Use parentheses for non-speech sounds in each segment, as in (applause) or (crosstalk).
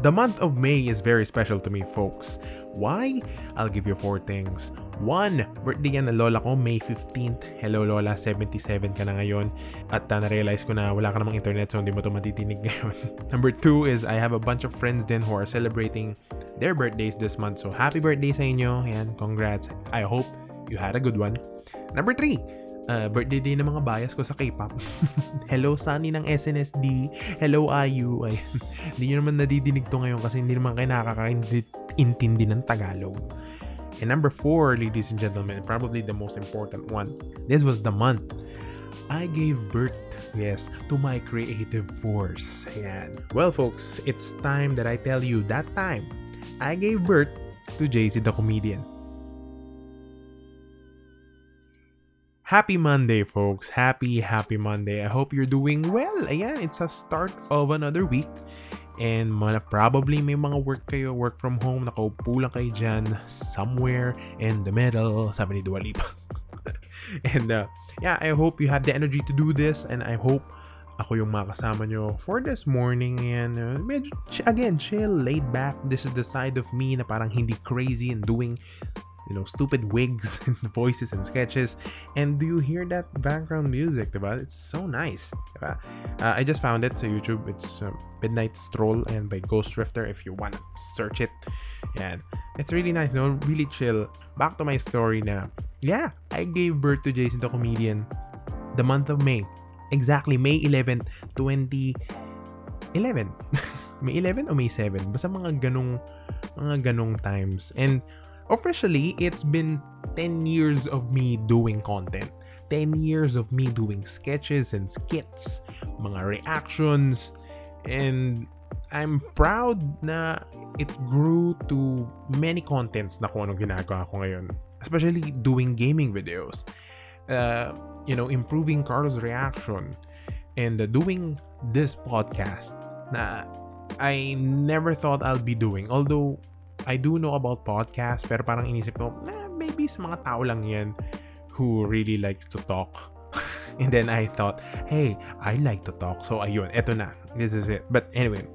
The month of May is very special to me, folks. Why? I'll give you four things. One, birthday yan ng lola ko, May 15th. Hello lola, 77 ka na ngayon. At uh, na-realize ko na wala ka namang internet so hindi mo to matitinig (laughs) ngayon. Number two is I have a bunch of friends then who are celebrating their birthdays this month. So happy birthday sa inyo. Yan, congrats. I hope you had a good one. Number three, uh, birthday din ng mga bias ko sa K-pop. (laughs) Hello Sunny ng SNSD. Hello IU. Ay, (laughs) hindi nyo naman nadidinig to ngayon kasi hindi naman kayo nakakaintindi ng Tagalog. And number four, ladies and gentlemen, probably the most important one. This was the month I gave birth, yes, to my creative force. Ayan. Well, folks, it's time that I tell you that time I gave birth to JC the comedian. Happy Monday, folks. Happy, happy Monday. I hope you're doing well. Ayan, it's a start of another week. And probably may mga work kayo, work from home, nakaupo lang kayo dyan, somewhere in the middle, sabi ni Dua Lipa. (laughs) and uh, yeah, I hope you have the energy to do this and I hope ako yung makasama nyo for this morning and uh, medyo, again, chill, laid back. This is the side of me na parang hindi crazy and doing you know, stupid wigs (laughs) and voices and sketches. And do you hear that background music? It's so nice? Uh, I just found it to YouTube. It's uh, Midnight Stroll and by Ghost Drifter if you want to search it. And it's really nice, you know, really chill. Back to my story na, yeah, I gave birth to Jason the Comedian the month of May. Exactly, May 11, 2011. (laughs) May 11 o May 7? Basta mga ganong, mga ganong times. And officially, it's been 10 years of me doing content. 10 years of me doing sketches and skits, mga reactions, and I'm proud na it grew to many contents na kung ginagawa ko ngayon. Especially doing gaming videos. Uh, you know, improving Carlos' reaction and uh, doing this podcast na I never thought I'll be doing. Although, I do know about podcasts, pero parang inisip ko, eh, maybe sa mga tao lang yan who really likes to talk. (laughs) and then I thought, hey, I like to talk. So ayun, eto na. This is it. But anyway,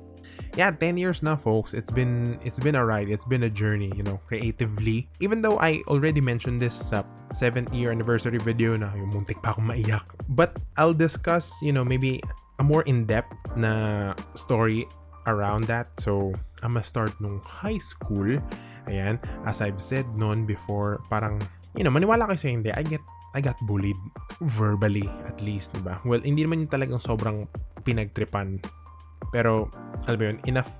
yeah, 10 years na folks. It's been it's been a ride. It's been a journey, you know, creatively. Even though I already mentioned this sa 7th year anniversary video na yung muntik pa akong maiyak. But I'll discuss, you know, maybe a more in-depth na story around that. So, I'm gonna start nung high school. Ayan, as I've said noon before, parang, you know, maniwala kayo sa hindi, I get I got bullied verbally at least, 'di ba? Well, hindi naman yung talagang sobrang pinagtripan. Pero alam mo yun, enough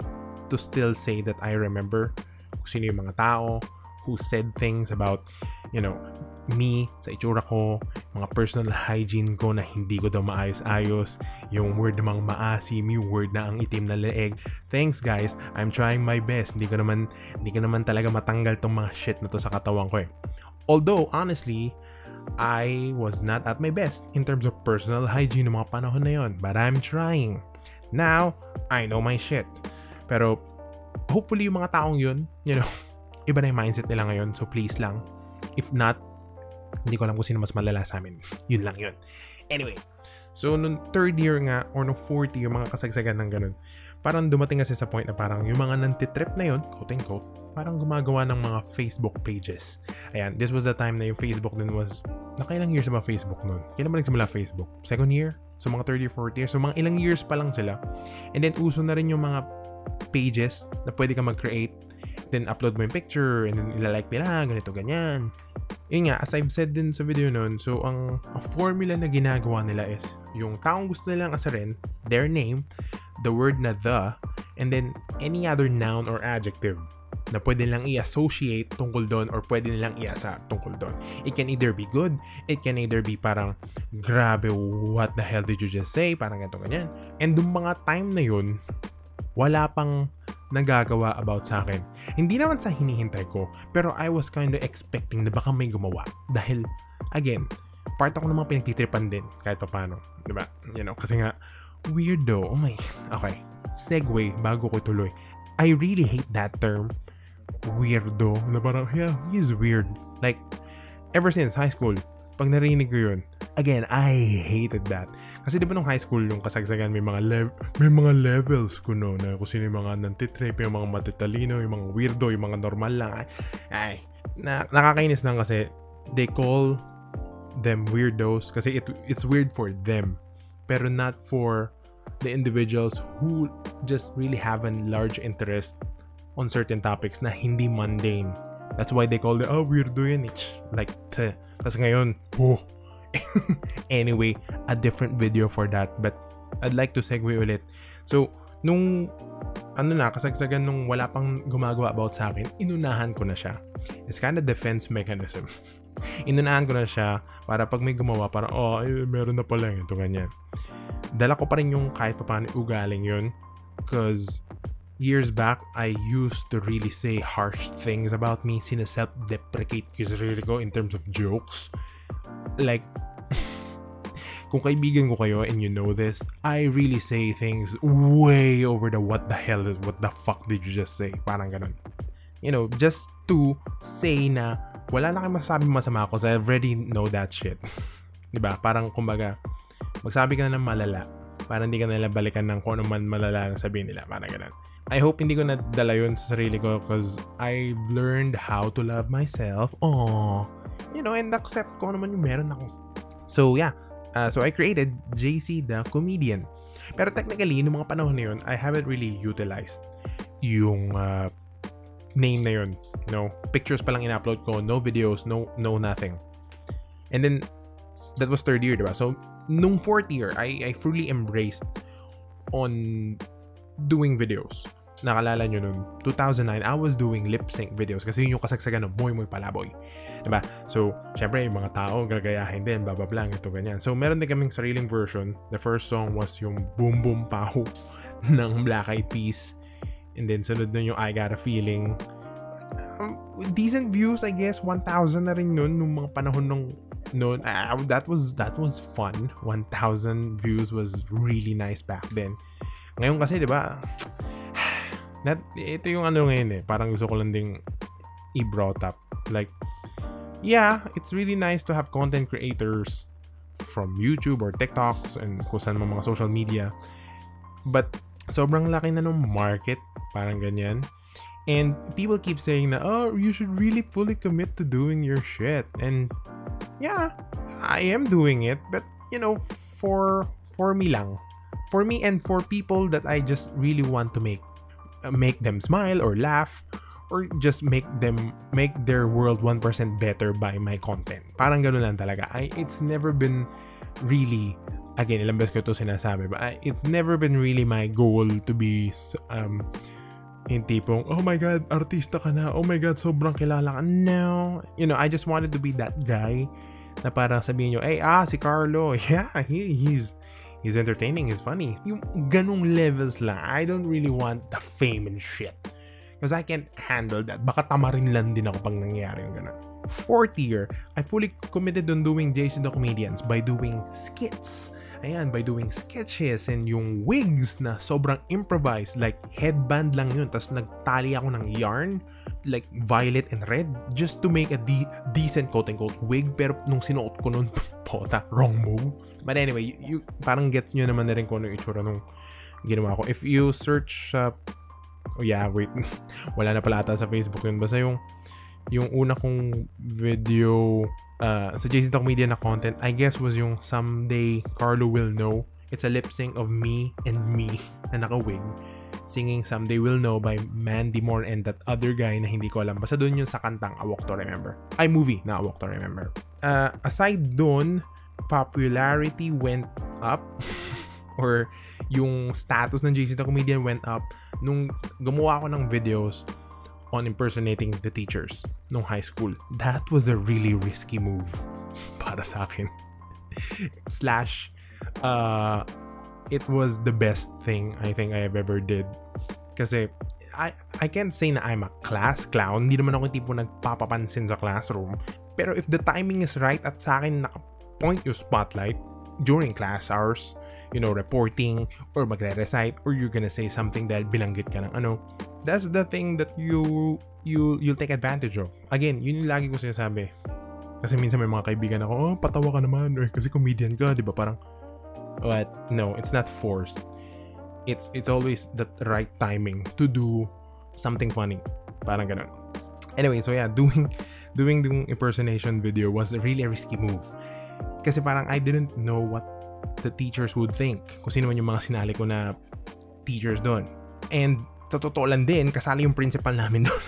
to still say that I remember kung sino yung mga tao who said things about, you know, me, sa itsura ko, mga personal hygiene ko na hindi ko daw maayos-ayos, yung word namang maasim, yung word na ang itim na leeg. Thanks guys, I'm trying my best. Hindi ko naman, hindi ko naman talaga matanggal tong mga shit na to sa katawan ko eh. Although, honestly, I was not at my best in terms of personal hygiene ng mga panahon na yon, but I'm trying. Now, I know my shit. Pero, hopefully yung mga taong yun, you know, (laughs) iba na yung mindset nila ngayon. So, please lang. If not, hindi ko alam kung sino mas malala sa amin. Yun lang yun. Anyway, so nung third year nga, or nung fourth year, mga kasagsagan ng ganun, parang dumating kasi sa point na parang yung mga nantitrip na yun, quote and quote, parang gumagawa ng mga Facebook pages. Ayan, this was the time na yung Facebook din was, nakailang years ba Facebook nun? Kailan ba nagsimula Facebook? Second year? So mga third year, fourth year. So mga ilang years pa lang sila. And then uso na rin yung mga pages na pwede ka mag-create. Then upload mo yung picture and then ilalike nila, ganito, ganyan. Yun nga, as I've said din sa video noon, so ang, ang formula na ginagawa nila is yung taong gusto nilang asarin, their name, the word na the, and then any other noun or adjective na pwede nilang i-associate tungkol doon or pwede nilang iasa tungkol doon. It can either be good, it can either be parang, grabe, what the hell did you just say? Parang ganito, ganyan. And yung mga time na yun, wala pang nagagawa about sa akin. Hindi naman sa hinihintay ko, pero I was kind of expecting na baka may gumawa. Dahil, again, part ako ng mga pinagtitripan din, kahit pa paano. Diba? You know, kasi nga, weirdo. Oh my, okay. Segue, bago ko tuloy. I really hate that term. Weirdo. Na parang, yeah, he's weird. Like, ever since high school, pag narinig ko yun, Again, I hated that. Kasi di ba nung high school, yung kasagsagan, may mga lev- may mga levels ko no, na kung sino yung mga nantitrip, yung mga matitalino, yung mga weirdo, yung mga normal lang. Ay, na, nakakainis lang kasi they call them weirdos kasi it, it's weird for them pero not for the individuals who just really have a large interest on certain topics na hindi mundane. That's why they call it, oh, weirdo yun. Eh. Like, Tapos ngayon, oh. (laughs) anyway, a different video for that. But I'd like to segue ulit. So, nung ano na, kasagsagan nung wala pang gumagawa about sa akin, inunahan ko na siya. It's kind of defense mechanism. (laughs) inunahan ko na siya para pag may gumawa, parang, oh, ay, meron na pala ito, ganyan. Dala ko pa rin yung kahit pa paano ugaling yun. Because years back, I used to really say harsh things about me. Sineself-deprecate ko sarili ko in terms of jokes. Like, kung kaibigan ko kayo and you know this, I really say things way over the what the hell is, what the fuck did you just say? Parang ganun. You know, just to say na wala na kayong masasabi masama ako I already know that shit. (laughs) 'Di ba? Parang kumbaga, magsabi ka na ng malala para hindi ka nila balikan ng kung ano man malala ang sabihin nila. Parang ganun. I hope hindi ko nadala yun sa sarili ko because I've learned how to love myself. Oh, you know, and accept ko naman yung meron ako. So, yeah. Uh, so, I created JC the Comedian. Pero technically, noong mga panahon na yun, I haven't really utilized yung uh, name na yun. No? Pictures pa lang in-upload ko. No videos. No, no nothing. And then, that was third year, diba? So, nung fourth year, I, I fully embraced on doing videos. Nakalala nyo nun, 2009, I was doing lip sync videos kasi yun yung kasagsagan ng Moy Moy Palaboy. Diba? So, syempre, yung mga tao gagayahin din, blah, ito, ganyan. So, meron din kaming sariling version. The first song was yung Boom Boom Pao (laughs) ng Black Eyed Peas. And then, sunod nun yung I Got a Feeling. Um, decent views, I guess. 1,000 na rin nun nung mga panahon nung noon uh, that was that was fun 1000 views was really nice back then ngayon kasi 'di ba that, ito yung ano ngayon eh parang gusto ko lang ding i-brought up like yeah it's really nice to have content creators from YouTube or TikToks and kung saan mga social media but sobrang laki na ng market parang ganyan and people keep saying na, oh, you should really fully commit to doing your shit. And yeah, I am doing it, but you know, for for me lang. For me and for people that I just really want to make make them smile or laugh or just make them make their world 1% better by my content. Parang ganoon lang talaga. I it's never been really again, ilang beses ko ito sinasabi, but I, it's never been really my goal to be um yung tipong, oh my God, artista ka na. Oh my God, sobrang kilala ka. No. You know, I just wanted to be that guy na parang sabihin nyo, hey, ah, si Carlo. (laughs) Yeah, he, he's, he's entertaining, he's funny. Yung ganung levels lang. I don't really want the fame and shit. Because I can't handle that. Baka tamarin lang din ako pag nangyayari yung ganun. Fourth year, I fully committed on doing Jason the Comedians by doing skits Ayan, by doing sketches and yung wigs na sobrang improvised, like headband lang yun, tapos nagtali ako ng yarn, like violet and red, just to make a de- decent quote-unquote wig, pero nung sinuot ko nun, (laughs) pota, wrong move. But anyway, you, parang get nyo naman na rin kung ano yung itsura nung ginawa ko. If you search uh, oh yeah, wait, (laughs) wala na pala ata sa Facebook yun, basta yung, yung una kong video uh, sa JC Talk Media na content, I guess was yung Someday Carlo Will Know. It's a lip sync of me and me (laughs) na naka-wig singing Someday Will Know by Mandy Moore and that other guy na hindi ko alam. Basta doon yung sa kantang A Walk to Remember. Ay, movie na A Walk to Remember. Uh, aside doon, popularity went up (laughs) or yung status ng JC the Comedian went up nung gumawa ako ng videos on impersonating the teachers nung high school. That was a really risky move (laughs) para sa akin. (laughs) Slash, uh, it was the best thing I think I have ever did. Kasi, I, I can't say na I'm a class clown. Hindi naman ako tipo nagpapapansin sa classroom. Pero if the timing is right at sa akin naka-point yung spotlight during class hours, you know, reporting or magre-recite or you're gonna say something dahil bilanggit ka ng ano, that's the thing that you you you'll take advantage of. Again, yun yung lagi ko sinasabi. Kasi minsan may mga kaibigan ako, oh, patawa ka naman. Or kasi comedian ka, di ba? Parang, but no, it's not forced. It's it's always the right timing to do something funny. Parang ganun. Anyway, so yeah, (laughs) doing doing the impersonation video was a really risky move. Kasi parang I didn't know what the teachers would think. Kung sino man yung mga sinali ko na teachers doon. And sa totoo lang din, kasali yung principal namin doon.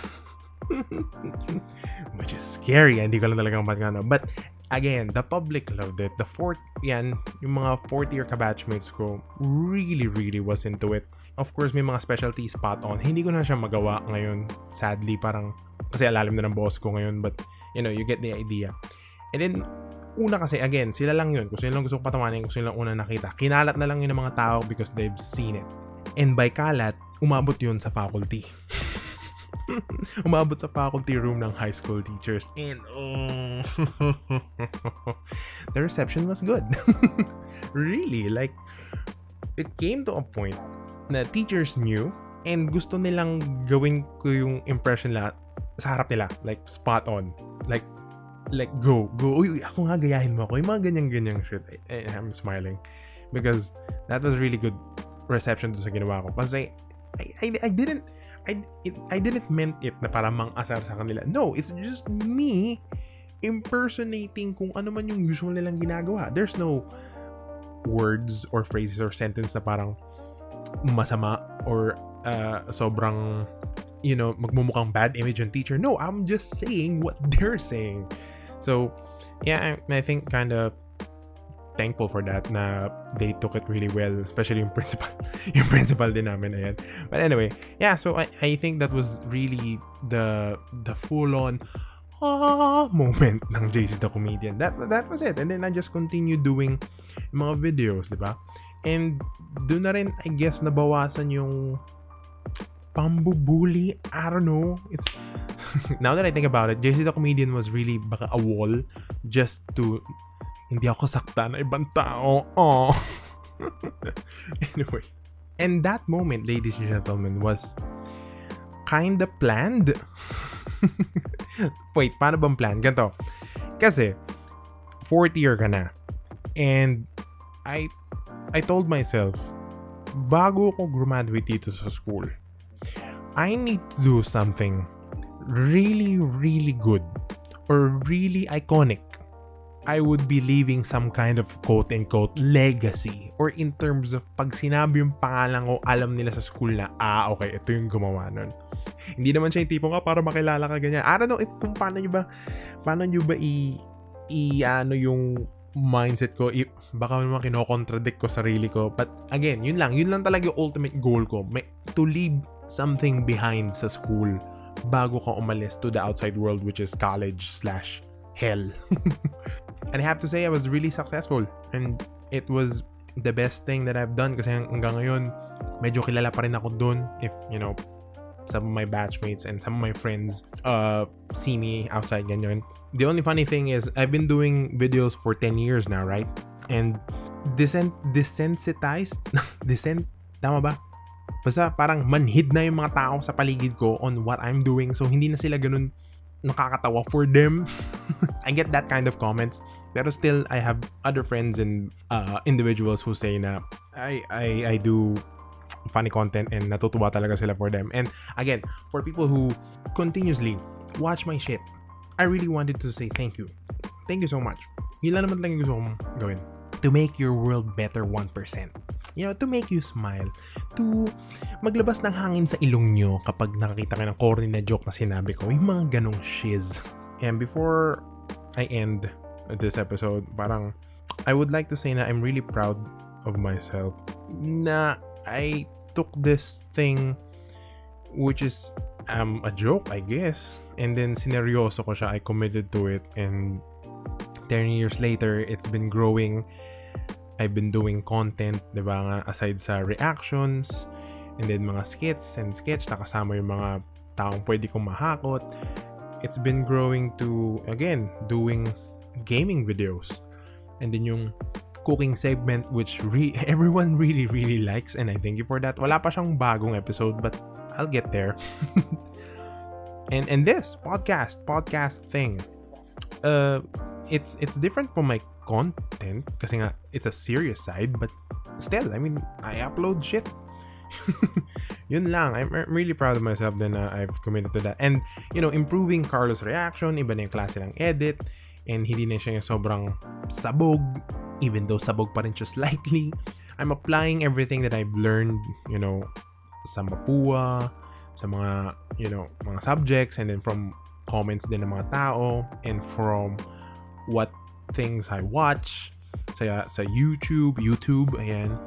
(laughs) Which is scary. Hindi ko lang talagang magkano. But again, the public loved it. The fourth, yan, yung mga fourth year kabatchmates ko really, really was into it. Of course, may mga specialty spot on. Hindi ko na siya magawa ngayon. Sadly, parang, kasi alalim na ng boss ko ngayon. But, you know, you get the idea. And then, una kasi, again, sila lang yun. Kung sila lang gusto ko patawanin, kung sila lang una nakita. Kinalat na lang yun ng mga tao because they've seen it. And by kalat, umabot yun sa faculty. (laughs) (laughs) umabot sa faculty room ng high school teachers. And, oh, (laughs) the reception was good. (laughs) really, like, it came to a point na teachers knew and gusto nilang gawin ko yung impression nila sa harap nila. Like, spot on. Like, like, go, go. Uy, uy ako nga gayahin mo ako. Yung mga ganyan-ganyang shit. I, I'm smiling. Because that was really good reception to sa ginawa ko. Kasi, I, I, I didn't, I, it, I didn't meant it na para mang-asar sa kanila. No, it's just me impersonating kung ano man yung usual nilang ginagawa. There's no words or phrases or sentence na parang masama or uh, sobrang you know, magmumukhang bad image on teacher. No, I'm just saying what they're saying. So, yeah, I, I think kind of thankful for that na they took it really well especially yung (laughs) principal yung principal din namin ayan. But anyway yeah so I, I think that was really the the full on ah, moment ng JC the comedian. That that was it. And then I just continued doing mga videos di ba? And doon na rin I guess nabawasan yung pambubuli. I don't know. It's (laughs) now that I think about it JC the comedian was really baka a wall just to hindi ako sakta na ibang tao. Oh. (laughs) anyway. And that moment, ladies and gentlemen, was kind of planned. (laughs) Wait, paano bang plan? Ganto. Kasi, fourth year ka na. And, I, I told myself, bago ako graduate dito sa school, I need to do something really, really good or really iconic I would be leaving some kind of quote-unquote legacy. Or in terms of pag sinabi yung pangalan ko, alam nila sa school na, ah, okay, ito yung gumawa nun. Hindi naman siya yung tipong ka para makilala ka ganyan. I don't know if kung paano nyo ba, paano nyo ba i, i ano yung mindset ko, i, baka naman kinokontradict ko sarili ko. But again, yun lang. Yun lang talaga yung ultimate goal ko. May, to leave something behind sa school bago ka umalis to the outside world which is college slash hell. (laughs) and I have to say, I was really successful. And it was the best thing that I've done kasi hanggang ngayon, medyo kilala pa rin ako dun. If, you know, some of my batchmates and some of my friends uh, see me outside ganyan. The only funny thing is, I've been doing videos for 10 years now, right? And descent, desensitized, (laughs) descent, tama ba? Basta parang manhid na yung mga tao sa paligid ko on what I'm doing. So, hindi na sila ganun nakakatawa for them. (laughs) I get that kind of comments. Pero still, I have other friends and uh, individuals who say na I, I, I do funny content and natutuwa talaga sila for them. And again, for people who continuously watch my shit, I really wanted to say thank you. Thank you so much. Yun lang naman lang yung gusto kong gawin. To make your world better 1% you know, to make you smile, to maglabas ng hangin sa ilong nyo kapag nakakita ka ng corny na joke na sinabi ko, yung mga ganong shiz. And before I end this episode, parang I would like to say na I'm really proud of myself na I took this thing which is um, a joke, I guess. And then sineryoso ko siya. I committed to it. And 10 years later, it's been growing I've been doing content, di ba nga, aside sa reactions, and then mga skits and sketch na kasama yung mga taong pwede kong mahakot. It's been growing to, again, doing gaming videos. And then yung cooking segment which re- (laughs) everyone really, really likes and I thank you for that. Wala pa siyang bagong episode but I'll get there. (laughs) and and this podcast, podcast thing, uh, it's it's different from my content nga it's a serious side but still I mean I upload shit. (laughs) Yun lang. I'm, I'm really proud of myself that uh, I've committed to that. And you know improving Carlos reaction iba na yung klase ng edit and hindi na siya yung sobrang sabog even though sabog pa rin siya slightly. I'm applying everything that I've learned you know sa Mapua sa mga you know mga subjects and then from comments din ng mga tao and from what things I watch sa uh, sa YouTube, YouTube, ayan.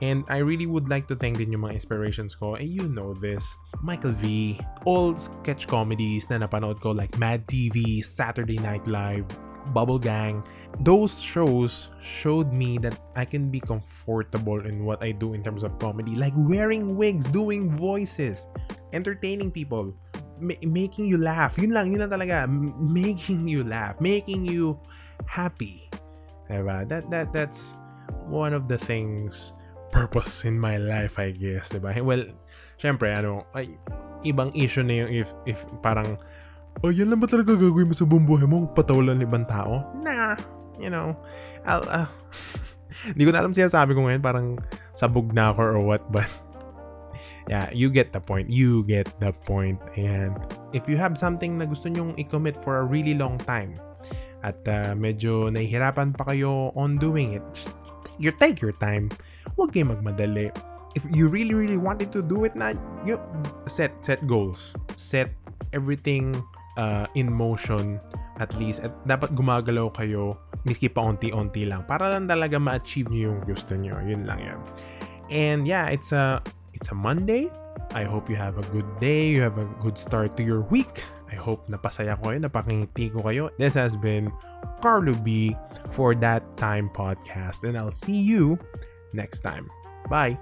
And I really would like to thank din yung mga inspirations ko. And you know this. Michael V. All sketch comedies na napanood ko like Mad TV, Saturday Night Live, Bubble Gang. Those shows showed me that I can be comfortable in what I do in terms of comedy. Like wearing wigs, doing voices, entertaining people, ma- making you laugh. Yun lang, yun lang talaga. Making you laugh. Making you happy. Diba? That, that, that's one of the things purpose in my life, I guess, diba? Well, syempre, ano, ay, ibang issue na yung if, if parang, oh, yan lang ba talaga gagawin mo sa buong buhay mo? Patawalan ng ibang tao? Nah, you know, I'll, uh, (laughs) hindi ko na alam siya sabi ko ngayon, parang sabog na ako or what, but, yeah, you get the point. You get the point. And if you have something na gusto nyong i-commit for a really long time, at uh, medyo nahihirapan pa kayo on doing it, you take your time. Huwag kayo magmadali. If you really, really wanted to do it na, you set set goals. Set everything uh, in motion at least. At dapat gumagalaw kayo miski pa unti-unti lang para lang talaga ma-achieve nyo yung gusto nyo. Yun lang yan. And yeah, it's a it's a Monday. I hope you have a good day. You have a good start to your week. I hope napasaya ko kayo, napakingiti ko kayo. This has been Carlo B for That Time Podcast and I'll see you next time. Bye!